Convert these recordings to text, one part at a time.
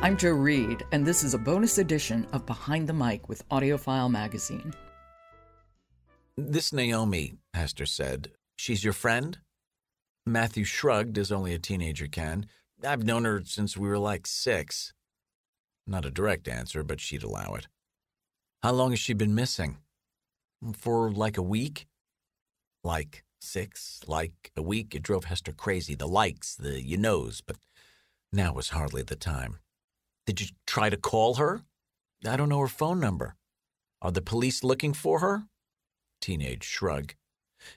I'm Jo Reed, and this is a bonus edition of Behind the Mic with AudioFile Magazine. This Naomi, Hester said, she's your friend? Matthew shrugged, as only a teenager can. I've known her since we were like six. Not a direct answer, but she'd allow it. How long has she been missing? For like a week? Like six, like a week. It drove Hester crazy. The likes, the you knows, but now was hardly the time. Did you try to call her? I don't know her phone number. Are the police looking for her? Teenage shrug.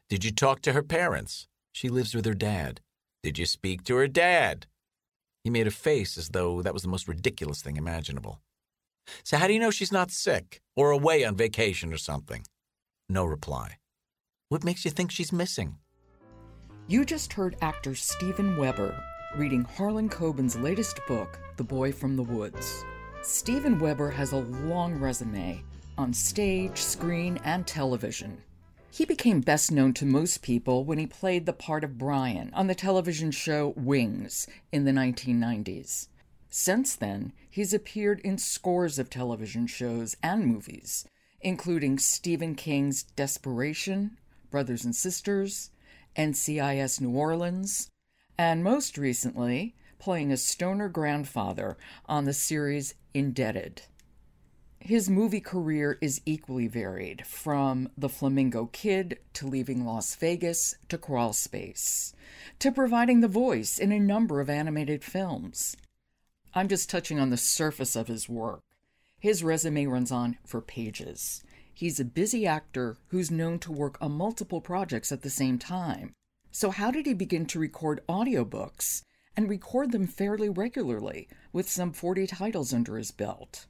Did you talk to her parents? She lives with her dad. Did you speak to her dad? He made a face as though that was the most ridiculous thing imaginable. So, how do you know she's not sick or away on vacation or something? No reply. What makes you think she's missing? You just heard actor Steven Weber reading Harlan Coben's latest book, The Boy from the Woods. Steven Weber has a long resume on stage, screen, and television. He became best known to most people when he played the part of Brian on the television show Wings in the 1990s. Since then, he's appeared in scores of television shows and movies, including Stephen King's Desperation, Brothers and Sisters, NCIS New Orleans, and most recently, playing a stoner grandfather on the series Indebted. His movie career is equally varied, from The Flamingo Kid to Leaving Las Vegas to Crawl Space, to providing the voice in a number of animated films. I'm just touching on the surface of his work. His resume runs on for pages. He's a busy actor who's known to work on multiple projects at the same time. So, how did he begin to record audiobooks and record them fairly regularly with some 40 titles under his belt?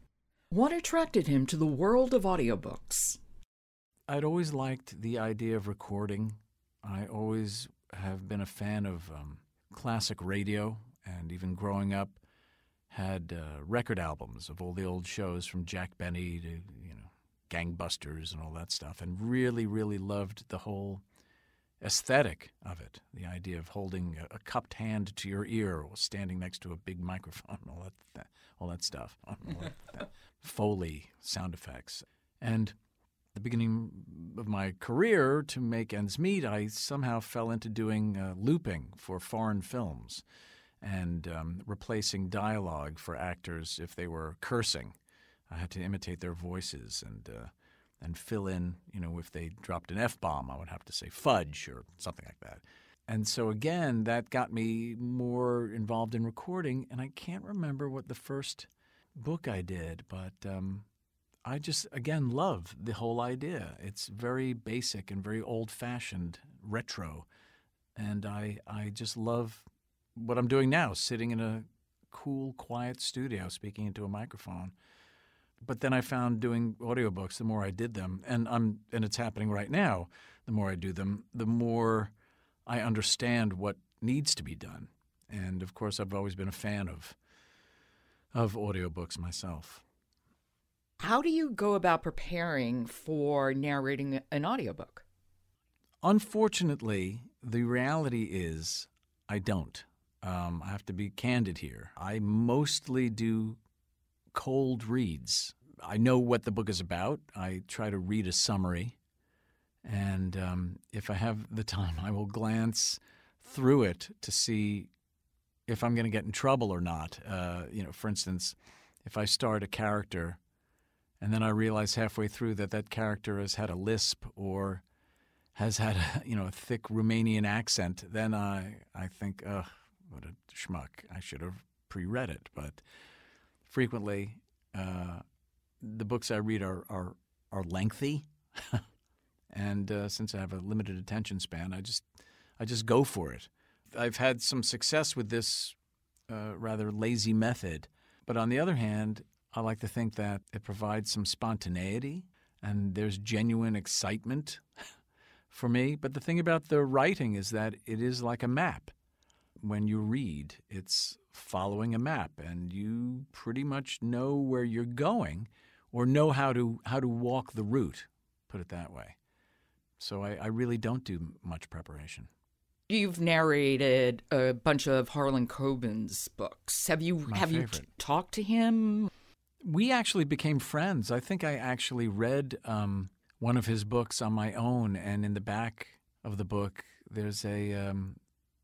What attracted him to the world of audiobooks? I'd always liked the idea of recording. I always have been a fan of um, classic radio, and even growing up, had uh, record albums of all the old shows from Jack Benny to you know Gangbusters and all that stuff, and really, really loved the whole aesthetic of it. The idea of holding a, a cupped hand to your ear or standing next to a big microphone, all that, all that stuff, all that, Foley sound effects. And the beginning of my career, to make ends meet, I somehow fell into doing uh, looping for foreign films and um, replacing dialogue for actors if they were cursing. I had to imitate their voices and uh, and fill in, you know, if they dropped an f bomb, I would have to say fudge or something like that. And so again, that got me more involved in recording, and I can't remember what the first book I did, but um, I just again love the whole idea. It's very basic and very old-fashioned, retro, and I I just love what I'm doing now, sitting in a cool, quiet studio, speaking into a microphone. But then I found doing audiobooks, the more I did them, and I'm and it's happening right now. The more I do them, the more I understand what needs to be done. And of course, I've always been a fan of of audiobooks myself. How do you go about preparing for narrating an audiobook? Unfortunately, the reality is I don't. Um, I have to be candid here. I mostly do cold reads. I know what the book is about. I try to read a summary. And um, if I have the time, I will glance through it to see if I'm going to get in trouble or not. Uh, you know, for instance, if I start a character and then I realize halfway through that that character has had a lisp or has had a, you know a thick Romanian accent, then I I think, ugh, what a schmuck! I should have pre-read it. But frequently, uh, the books I read are are, are lengthy, and uh, since I have a limited attention span, I just I just go for it. I've had some success with this uh, rather lazy method. But on the other hand, I like to think that it provides some spontaneity and there's genuine excitement for me. But the thing about the writing is that it is like a map. When you read, it's following a map and you pretty much know where you're going or know how to how to walk the route, put it that way. So I, I really don't do much preparation. You've narrated a bunch of Harlan Coben's books. Have you My have favorite. you t- talked to him? We actually became friends. I think I actually read um, one of his books on my own, and in the back of the book, there's a um,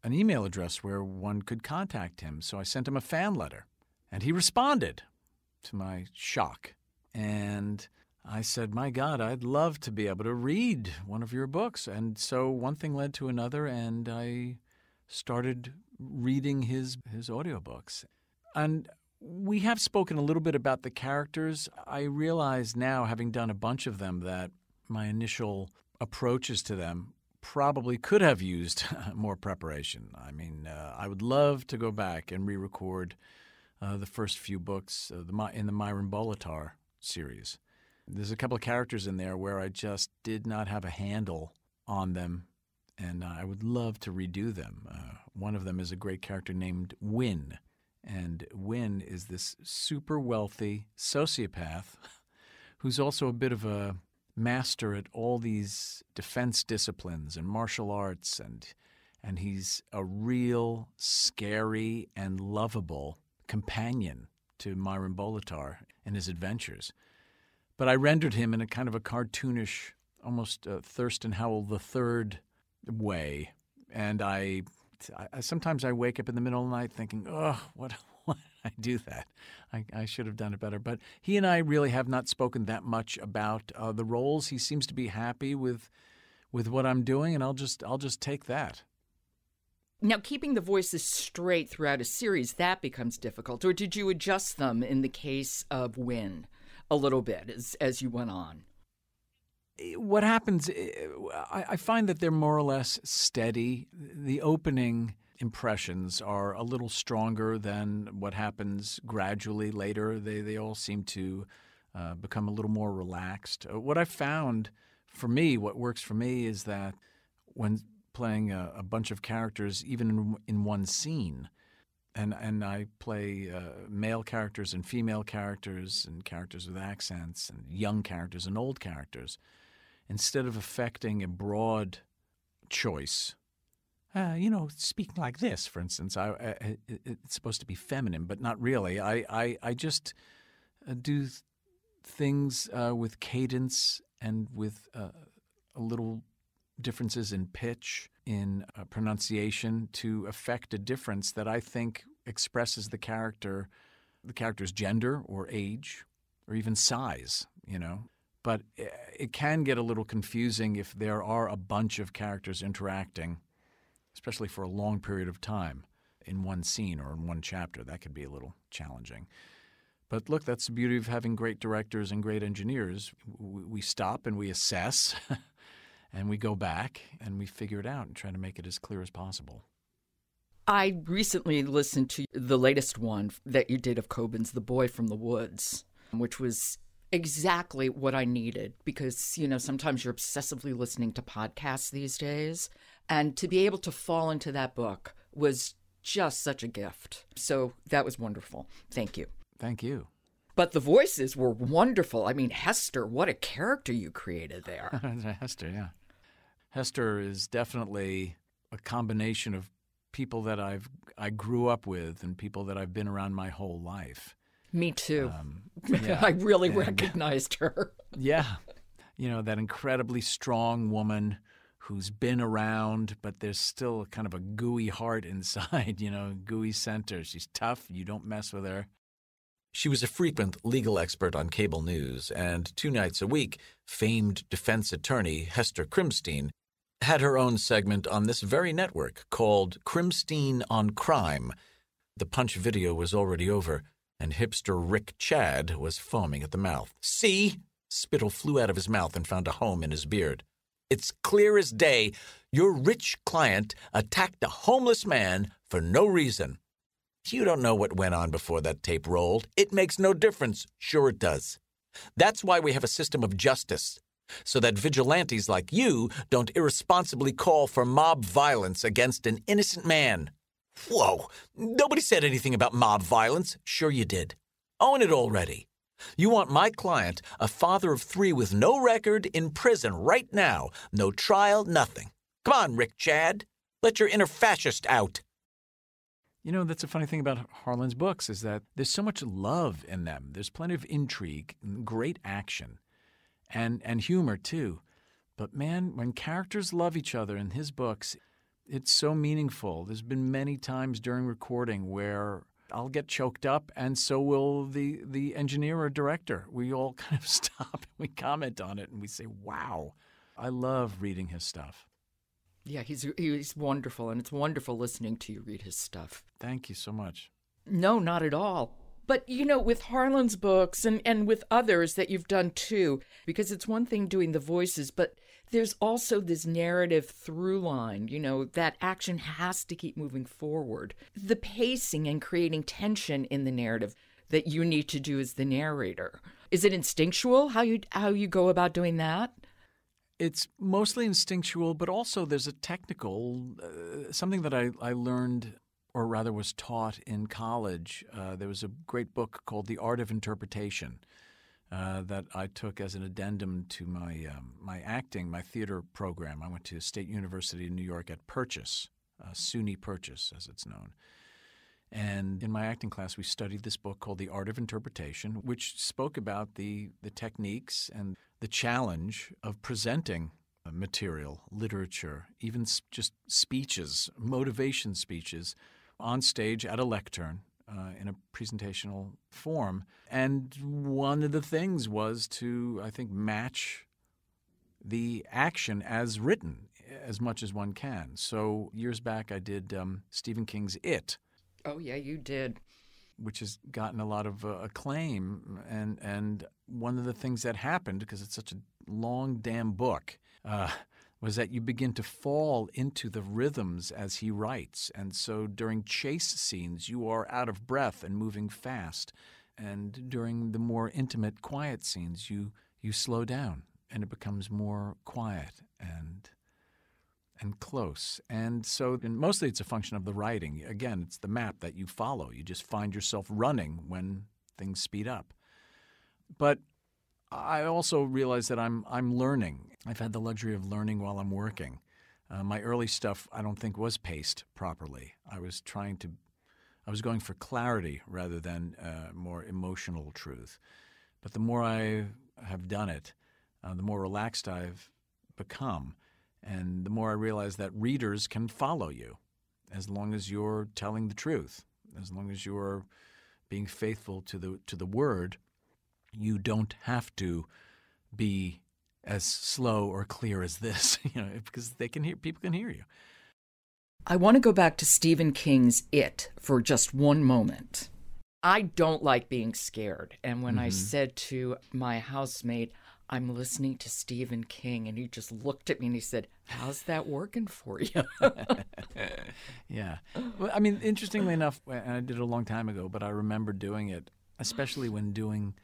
an email address where one could contact him. So I sent him a fan letter, and he responded to my shock. And I said, My God, I'd love to be able to read one of your books. And so one thing led to another, and I started reading his, his audiobooks. And we have spoken a little bit about the characters. I realize now, having done a bunch of them, that my initial approaches to them probably could have used more preparation. I mean, uh, I would love to go back and re record uh, the first few books uh, the, in the Myron Bolitar series. There's a couple of characters in there where I just did not have a handle on them, and I would love to redo them. Uh, one of them is a great character named Win, and Win is this super wealthy sociopath who's also a bit of a master at all these defense disciplines and martial arts and and he's a real scary and lovable companion to Myron Bolitar in his adventures. But I rendered him in a kind of a cartoonish, almost uh, Thurston Howell III way. And I, I sometimes I wake up in the middle of the night thinking, oh, what, I do that? I, I should have done it better. But he and I really have not spoken that much about uh, the roles. He seems to be happy with, with what I'm doing, and I'll just, I'll just take that. Now, keeping the voices straight throughout a series, that becomes difficult. Or did you adjust them in the case of Win a little bit as, as you went on? what happens, eh, I I find that they're more or less steady. The opening impressions are a little stronger than what happens gradually later. They, they all seem to uh, become a little more relaxed. Uh, What I found for me, what works for me is that when playing a, a bunch of characters, even in, in one scene, and and I play uh, male characters and female characters and characters with accents and young characters and old characters instead of affecting a broad choice, uh, you know, speaking like this, for instance, I, I, it's supposed to be feminine, but not really. I, I, I just uh, do things uh, with cadence and with uh, a little differences in pitch, in uh, pronunciation to affect a difference that I think expresses the character, the character's gender or age or even size, you know but it can get a little confusing if there are a bunch of characters interacting, especially for a long period of time in one scene or in one chapter. That could be a little challenging. But look, that's the beauty of having great directors and great engineers. We stop and we assess, and we go back and we figure it out and try to make it as clear as possible. I recently listened to the latest one that you did of Coben's The Boy from the Woods, which was exactly what I needed because, you know, sometimes you're obsessively listening to podcasts these days. And to be able to fall into that book was just such a gift. So that was wonderful. Thank you. Thank you. But the voices were wonderful. I mean, Hester, what a character you created there. Hester, yeah. Hester is definitely a combination of people that I've I grew up with and people that I've been around my whole life. Me too. Um, yeah. I really And- recognized her. Yeah. You know, that incredibly strong woman who's been around, but there's still kind of a gooey heart inside, you know, gooey center. She's tough. You don't mess with her. She was a frequent legal expert on cable news, and two nights a week, famed defense attorney Hester Krimstein had her own segment on this very network called Krimstein on Crime. The punch video was already over, and hipster Rick Chad was foaming at the mouth. See? Spittle flew out of his mouth and found a home in his beard. It's clear as day your rich client attacked a homeless man for no reason. You don't know what went on before that tape rolled. It makes no difference. Sure, it does. That's why we have a system of justice, so that vigilantes like you don't irresponsibly call for mob violence against an innocent man. Whoa, nobody said anything about mob violence. Sure, you did. Own it already. You want my client, a father of three with no record, in prison right now. No trial, nothing. Come on, Rick Chad. Let your inner fascist out. You know, that's a funny thing about Harlan's books is that there's so much love in them. There's plenty of intrigue, great action, and and humor too. But man, when characters love each other in his books, it's so meaningful. There's been many times during recording where I'll get choked up, and so will the the engineer or director. We all kind of stop and we comment on it, and we say, "Wow, I love reading his stuff." Yeah, he's he's wonderful, and it's wonderful listening to you read his stuff. Thank you so much. No, not at all. But you know, with Harlan's books and and with others that you've done too, because it's one thing doing the voices, but there's also this narrative through line, you know, that action has to keep moving forward. The pacing and creating tension in the narrative that you need to do as the narrator. Is it instinctual how you how you go about doing that? It's mostly instinctual, but also there's a technical uh, something that I, I learned or rather was taught in college. Uh, there was a great book called The Art of Interpretation uh, that I took as an addendum to my um, my acting, my theater program. I went to State University in New York at Purchase, uh, SUNY Purchase, as it's known. And in my acting class, we studied this book called The Art of Interpretation, which spoke about the the techniques and the challenge of presenting material, literature, even just speeches, motivation speeches, on stage at a lectern uh, in a presentational form. And one of the things was to, I think, match the action as written as much as one can. So years back, I did um, Stephen King's It. Oh yeah, you did. Which has gotten a lot of uh, acclaim, and and one of the things that happened because it's such a long damn book. Uh, was that you begin to fall into the rhythms as he writes. And so during chase scenes, you are out of breath and moving fast. And during the more intimate, quiet scenes, you, you slow down and it becomes more quiet and and close. And so and mostly it's a function of the writing. Again, it's the map that you follow. You just find yourself running when things speed up. But I also realize that I'm I'm learning. I've had the luxury of learning while I'm working. Uh, my early stuff I don't think was paced properly. I was trying to, I was going for clarity rather than uh, more emotional truth. But the more I have done it, uh, the more relaxed I've become, and the more I realize that readers can follow you, as long as you're telling the truth, as long as you're being faithful to the to the word you don't have to be as slow or clear as this, you know, because they can hear people can hear you. I want to go back to Stephen King's It for just one moment. I don't like being scared. And when mm-hmm. I said to my housemate, I'm listening to Stephen King, and he just looked at me and he said, How's that working for you? yeah. Well, I mean, interestingly enough, I did it a long time ago, but I remember doing it, especially when doing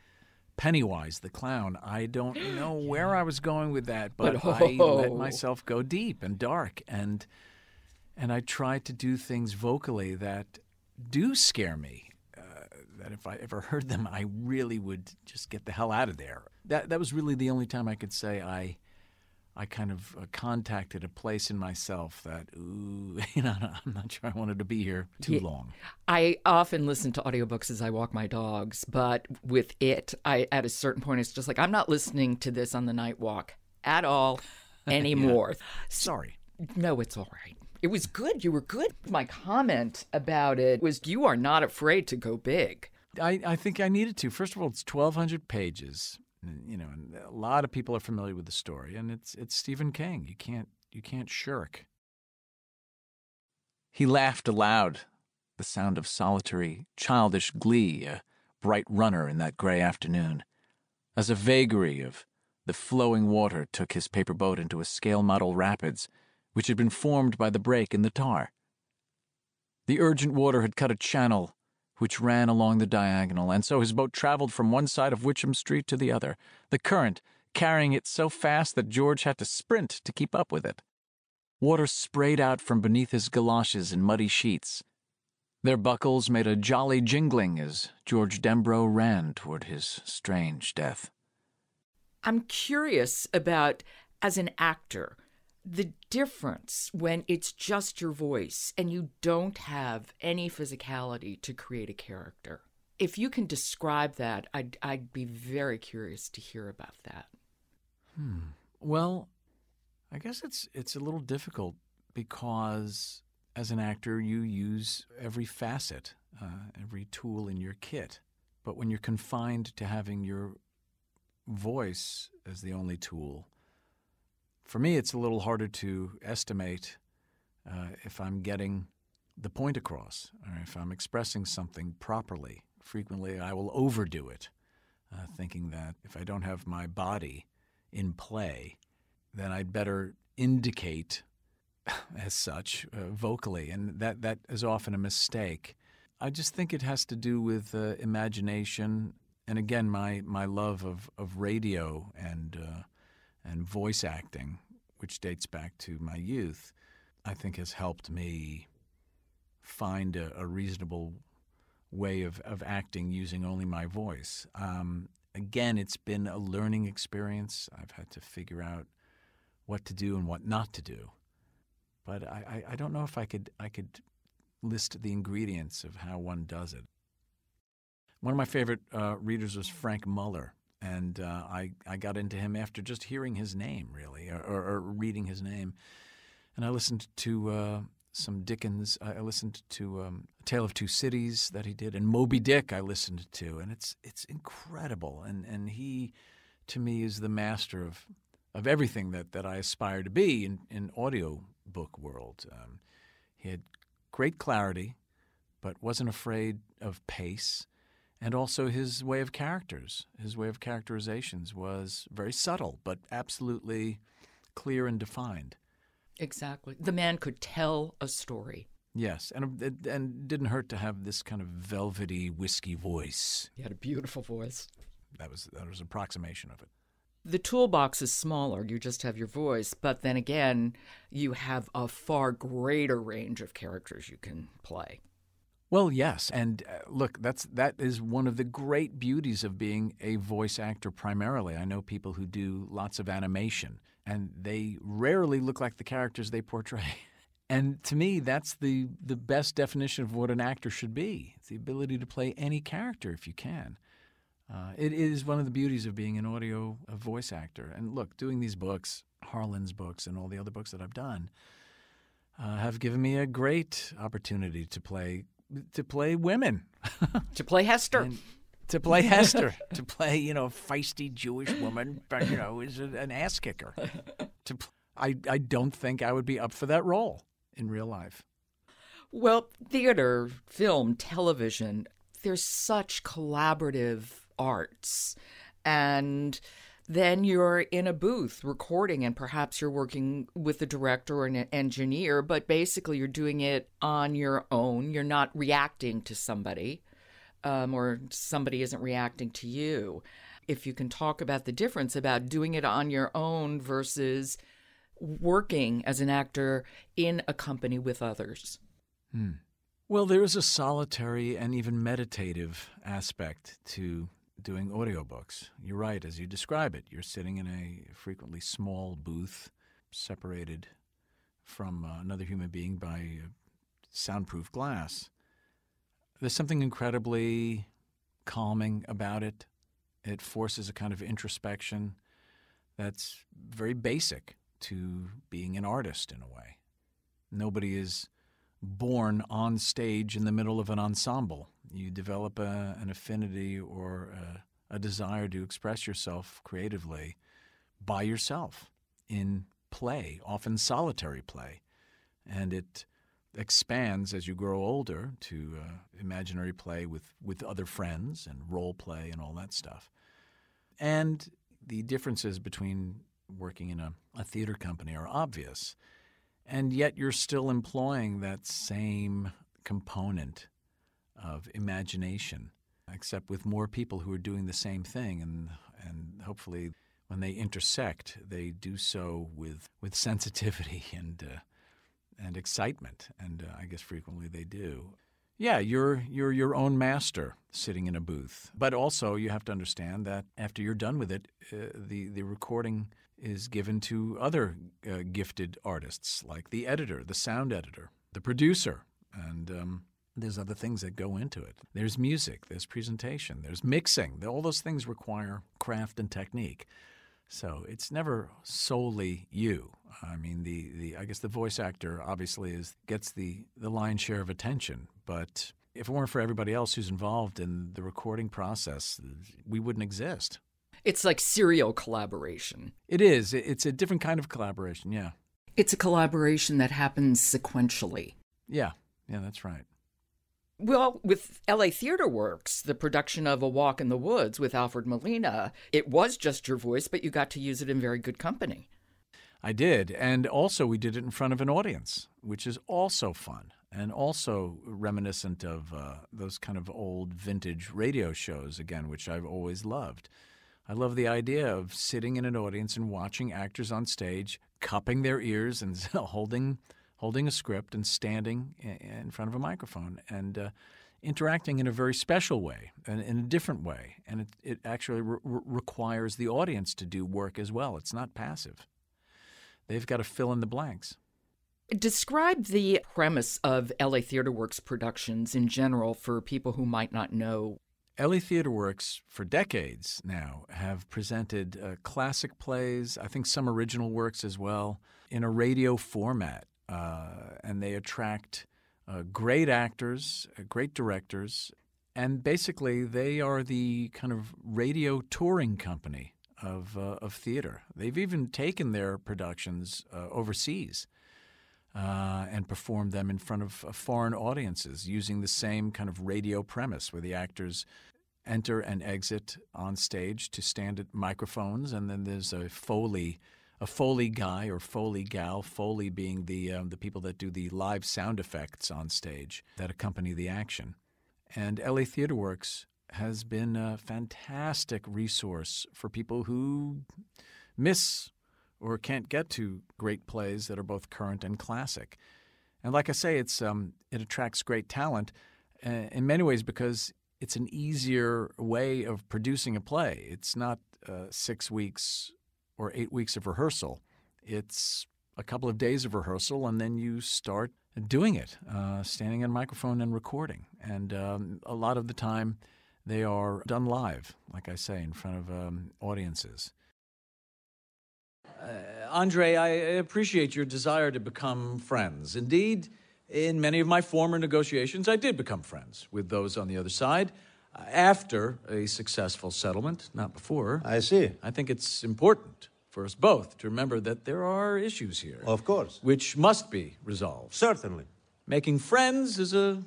Pennywise the clown. I don't know where I was going with that, but, but oh. I let myself go deep and dark and and I tried to do things vocally that do scare me. Uh, that if I ever heard them, I really would just get the hell out of there. That that was really the only time I could say I I kind of uh, contacted a place in myself that, ooh, you know, I'm not sure I wanted to be here too yeah. long. I often listen to audiobooks as I walk my dogs, but with it, I at a certain point, it's just like I'm not listening to this on the night walk at all anymore. yeah. Sorry. No, it's all right. It was good. You were good. My comment about it was you are not afraid to go big. I, I think I needed to. First of all, it's 1,200 pages you know, and a lot of people are familiar with the story, and it's it's Stephen King. You can't you can't shirk. He laughed aloud, the sound of solitary, childish glee, a bright runner in that gray afternoon, as a vagary of the flowing water took his paper boat into a scale model rapids, which had been formed by the break in the tar. The urgent water had cut a channel which ran along the diagonal, and so his boat traveled from one side of Witcham Street to the other, the current carrying it so fast that George had to sprint to keep up with it. Water sprayed out from beneath his galoshes in muddy sheets. Their buckles made a jolly jingling as George Denbrough ran toward his strange death. I'm curious about, as an actor, the difference when it's just your voice and you don't have any physicality to create a character. If you can describe that, I'd, I'd be very curious to hear about that. Hmm. Well, I guess it's it's a little difficult because as an actor you use every facet, uh, every tool in your kit. But when you're confined to having your voice as the only tool, for me it's a little harder to estimate uh, if I'm getting the point across or if I'm expressing something properly. Frequently, I will overdo it, uh, thinking that if I don't have my body in play, then I'd better indicate as such uh, vocally, and that that is often a mistake. I just think it has to do with uh, imagination, and again, my my love of of radio and uh, and voice acting, which dates back to my youth, I think has helped me find a, a reasonable way of, of acting using only my voice. Um, again, it's been a learning experience. I've had to figure out what to do and what not to do. But I, I, I don't know if I could I could list the ingredients of how one does it. One of my favorite uh, readers was Frank Muller, and uh, I I got into him after just hearing his name, really, or, or, or reading his name, and I listened to uh, some Dickens. I listened to um, A Tale of Two Cities that he did, and Moby Dick I listened to, and it's it's incredible. And and he, to me, is the master of of everything that, that I aspire to be in in audio book world. Um, he had great clarity, but wasn't afraid of pace. And also his way of characters, his way of characterizations was very subtle, but absolutely clear and defined. Exactly. The man could tell a story. Yes, and it, and didn't hurt to have this kind of velvety whiskey voice. He had a beautiful voice. That was that was an approximation of it. The toolbox is smaller. You just have your voice, but then again, you have a far greater range of characters you can play. Well, yes, and uh, look, that's that is one of the great beauties of being a voice actor primarily. I know people who do lots of animation and they rarely look like the characters they portray. And to me, that's the, the best definition of what an actor should be. It's the ability to play any character if you can. Uh, it is one of the beauties of being an audio voice actor. And look, doing these books, Harlan's books, and all the other books that I've done, uh, have given me a great opportunity to play to play women, to play Hester. And to play Hester, to play you know feisty Jewish woman, but you know is an ass kicker. To I I don't think I would be up for that role in real life. Well, theater, film, television, there's such collaborative arts. And then you're in a booth recording, and perhaps you're working with a director or an engineer, but basically you're doing it on your own. You're not reacting to somebody, um, or somebody isn't reacting to you. If you can talk about the difference about doing it on your own versus working as an actor in a company with others. Hmm. Well, there is a solitary and even meditative aspect to doing audiobooks. You're right, as you describe it. You're sitting in a frequently small booth, separated from uh, another human being by soundproof glass. There's something incredibly calming about it. It forces a kind of introspection that's very basic to being an artist in a way. Nobody is born on stage in the middle of an ensemble. You develop a, an affinity or a, a desire to express yourself creatively by yourself in play, often solitary play. And it expands as you grow older to uh, imaginary play with, with other friends and role play and all that stuff. And the differences between working in a, a theater company are obvious. And yet you're still employing that same component of imagination, except with more people who are doing the same thing. And, and hopefully, when they intersect, they do so with, with sensitivity and, uh, and excitement. And uh, I guess frequently they do. Yeah, you're you're your own master sitting in a booth. But also you have to understand that after you're done with it, uh, the the recording is given to other uh, gifted artists, like the editor, the sound editor, the producer, and um, there's other things that go into it. There's music, there's presentation, there's mixing. All those things require craft and technique. So it's never solely you. I mean, the, the I guess the voice actor obviously is gets the the lion's share of attention, but if it weren't for everybody else who's involved in the recording process, we wouldn't exist. It's like serial collaboration. It is. It's a different kind of collaboration. Yeah. It's a collaboration that happens sequentially. Yeah. Yeah, that's right. Well, with LA Theater Works, the production of A Walk in the Woods with Alfred Molina, it was just your voice, but you got to use it in very good company. I did. And also, we did it in front of an audience, which is also fun and also reminiscent of uh, those kind of old vintage radio shows, again, which I've always loved. I love the idea of sitting in an audience and watching actors on stage cupping their ears and holding holding a script and standing in front of a microphone and uh, interacting in a very special way and in a different way. And it, it actually re- requires the audience to do work as well. It's not passive. They've got to fill in the blanks. Describe the premise of LA Theater Works productions in general for people who might not know. LA Theater Works, for decades now, have presented uh, classic plays, I think some original works as well, in a radio format uh, and they attract uh, great actors, uh, great directors, and basically they are the kind of radio touring company of uh, of theater. They've even taken their productions uh, overseas. Uh, and performed them in front of foreign audiences using the same kind of radio premise where the actors enter and exit on stage to stand at microphones, and then there's a Foley a Foley guy or Foley gal, Foley being the um, the people that do the live sound effects on stage that accompany the action. And LA Theater Works has been a fantastic resource for people who miss or can't get to great plays that are both current and classic. And like I say, it's um, it attracts great talent uh, in many ways because it's an easier way of producing a play. It's not uh, six weeks or eight weeks of rehearsal. It's a couple of days of rehearsal, and then you start doing it, uh, standing on a microphone and recording. And um, a lot of the time, they are done live, like I say, in front of um, audiences. Uh, Andre, I appreciate your desire to become friends. Indeed, in many of my former negotiations, I did become friends with those on the other side after a successful settlement, not before. I see. I think it's important for us both to remember that there are issues here. Of course. Which must be resolved. Certainly. Making friends is a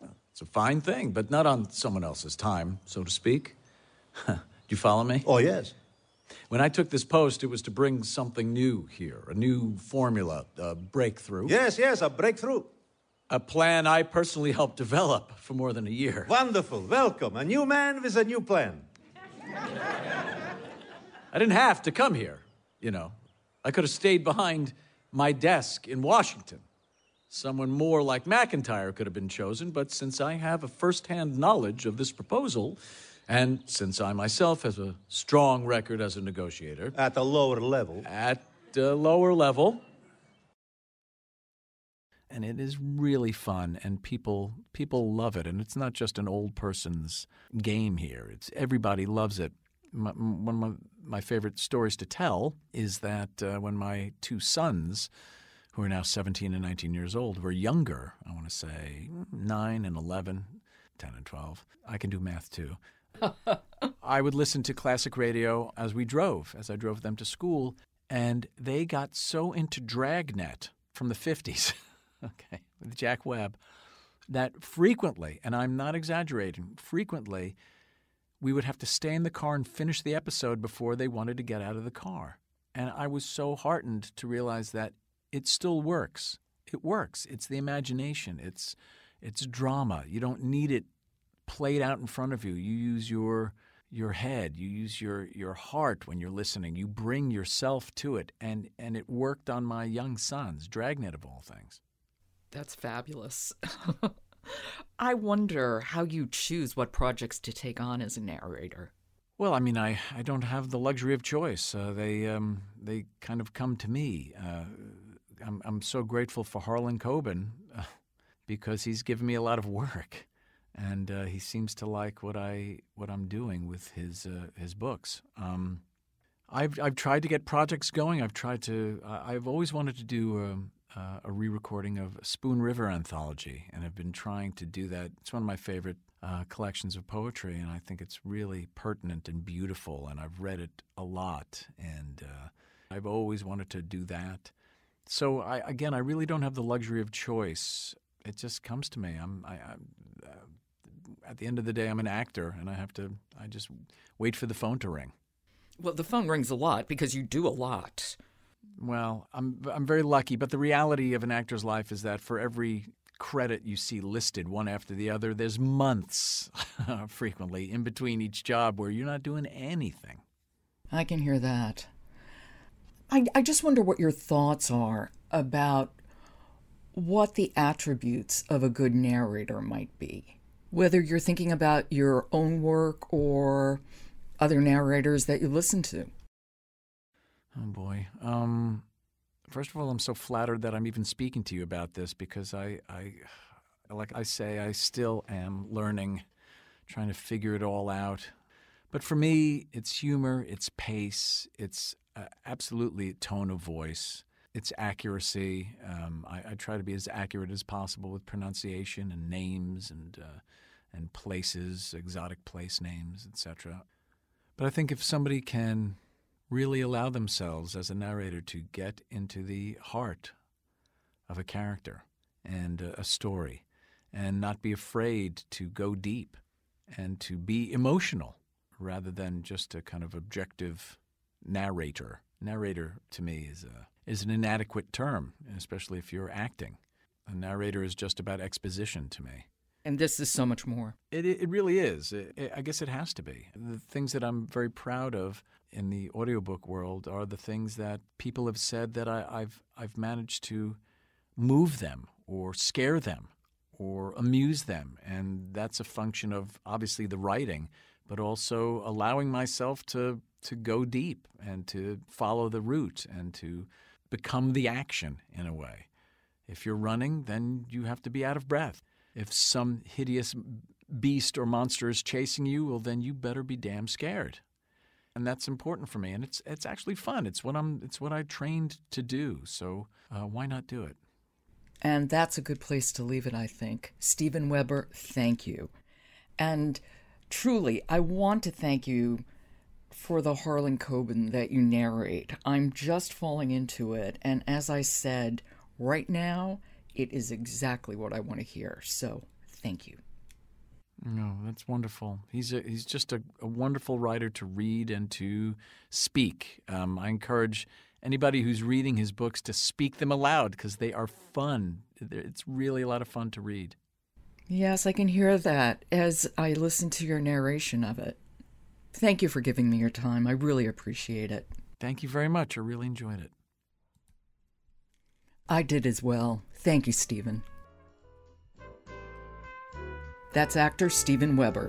well, it's a fine thing, but not on someone else's time, so to speak. Do you follow me? Oh, yes. When I took this post, it was to bring something new here, a new formula, a breakthrough. Yes, yes, a breakthrough a plan I personally helped develop for more than a year. Wonderful. Welcome. A new man with a new plan. I didn't have to come here, you know. I could have stayed behind my desk in Washington. Someone more like McIntyre could have been chosen, but since I have a first hand knowledge of this proposal, and since I myself have a strong record as a negotiator. At the lower level. At the lower level, and it is really fun and people people love it and it's not just an old person's game here it's everybody loves it my, one of my, my, favorite stories to tell is that uh, when my two sons who are now 17 and 19 years old were younger i want to say 9 and 11 10 and 12 i can do math too i would listen to classic radio as we drove as i drove them to school and they got so into dragnet from the 50s okay, with Jack Webb, that frequently, and I'm not exaggerating, frequently, we would have to stay in the car and finish the episode before they wanted to get out of the car. And I was so heartened to realize that it still works. It works. It's the imagination. It's it's drama. You don't need it played out in front of you. You use your your head, you use your your heart when you're listening. You bring yourself to it and and it worked on my young sons, Dragnet of all things. That's fabulous. I wonder how you choose what projects to take on as a narrator. Well, I mean, I, I don't have the luxury of choice. Uh, they um, they kind of come to me. Uh, I'm I'm so grateful for Harlan Coben uh, because he's given me a lot of work, and uh, he seems to like what I what I'm doing with his uh, his books. Um, I've I've tried to get projects going. I've tried to. I've always wanted to do. Uh, a re-recording of Spoon River anthology, and I've been trying to do that. It's one of my favorite uh, collections of poetry, and I think it's really pertinent and beautiful. And I've read it a lot, and uh, I've always wanted to do that. So I, again, I really don't have the luxury of choice. It just comes to me. I'm, I, I'm uh, at the end of the day, I'm an actor, and I have to. I just wait for the phone to ring. Well, the phone rings a lot because you do a lot. Well, I'm I'm very lucky, but the reality of an actor's life is that for every credit you see listed one after the other, there's months frequently in between each job where you're not doing anything. I can hear that. I, I just wonder what your thoughts are about what the attributes of a good narrator might be. Whether you're thinking about your own work or other narrators that you listen to. Oh boy. Um, first of all, I'm so flattered that I'm even speaking to you about this because I, I, like I say, I still am learning, trying to figure it all out. But for me, it's humor, it's pace, it's uh, absolutely tone of voice, it's accuracy. Um, I, I, try to be as accurate as possible with pronunciation and names and uh, and places, exotic place names, etc. But I think if somebody can really allow themselves as a narrator to get into the heart of a character and a story and not be afraid to go deep and to be emotional rather than just a kind of objective narrator. Narrator to me is a is an inadequate term, especially if you're acting. A narrator is just about exposition to me. And this is so much more. It, it really is. It, it, I guess it has to be. The things that I'm very proud of in the audiobook world are the things that people have said that I, I've I've managed to move them or scare them or amuse them, and that's a function of obviously the writing, but also allowing myself to to go deep and to follow the route and to become the action in a way. If you're running, then you have to be out of breath. If some hideous beast or monster is chasing you, well, then you better be damn scared and that's important for me. And it's it's actually fun. It's what I'm. It's what I trained to do. So uh, why not do it? And that's a good place to leave it, I think. Steven Weber, thank you. And truly, I want to thank you for the Harlan Coben that you narrate. I'm just falling into it. And as I said, right now, it is exactly what I want to hear. So thank you. No, that's wonderful. He's a, he's just a, a wonderful writer to read and to speak. Um, I encourage anybody who's reading his books to speak them aloud because they are fun. It's really a lot of fun to read. Yes, I can hear that as I listen to your narration of it. Thank you for giving me your time. I really appreciate it. Thank you very much. I really enjoyed it. I did as well. Thank you, Steven. That's actor Steven Weber.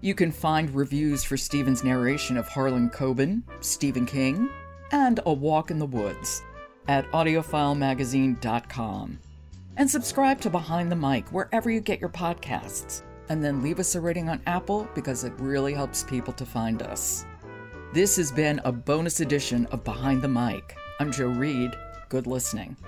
You can find reviews for Steven's narration of Harlan Coben, Stephen King, and A Walk in the Woods at audiofilemagazine.com. And subscribe to Behind the Mic wherever you get your podcasts. And then leave us a rating on Apple because it really helps people to find us. This has been a bonus edition of Behind the Mic. I'm Jo Reed. Good listening.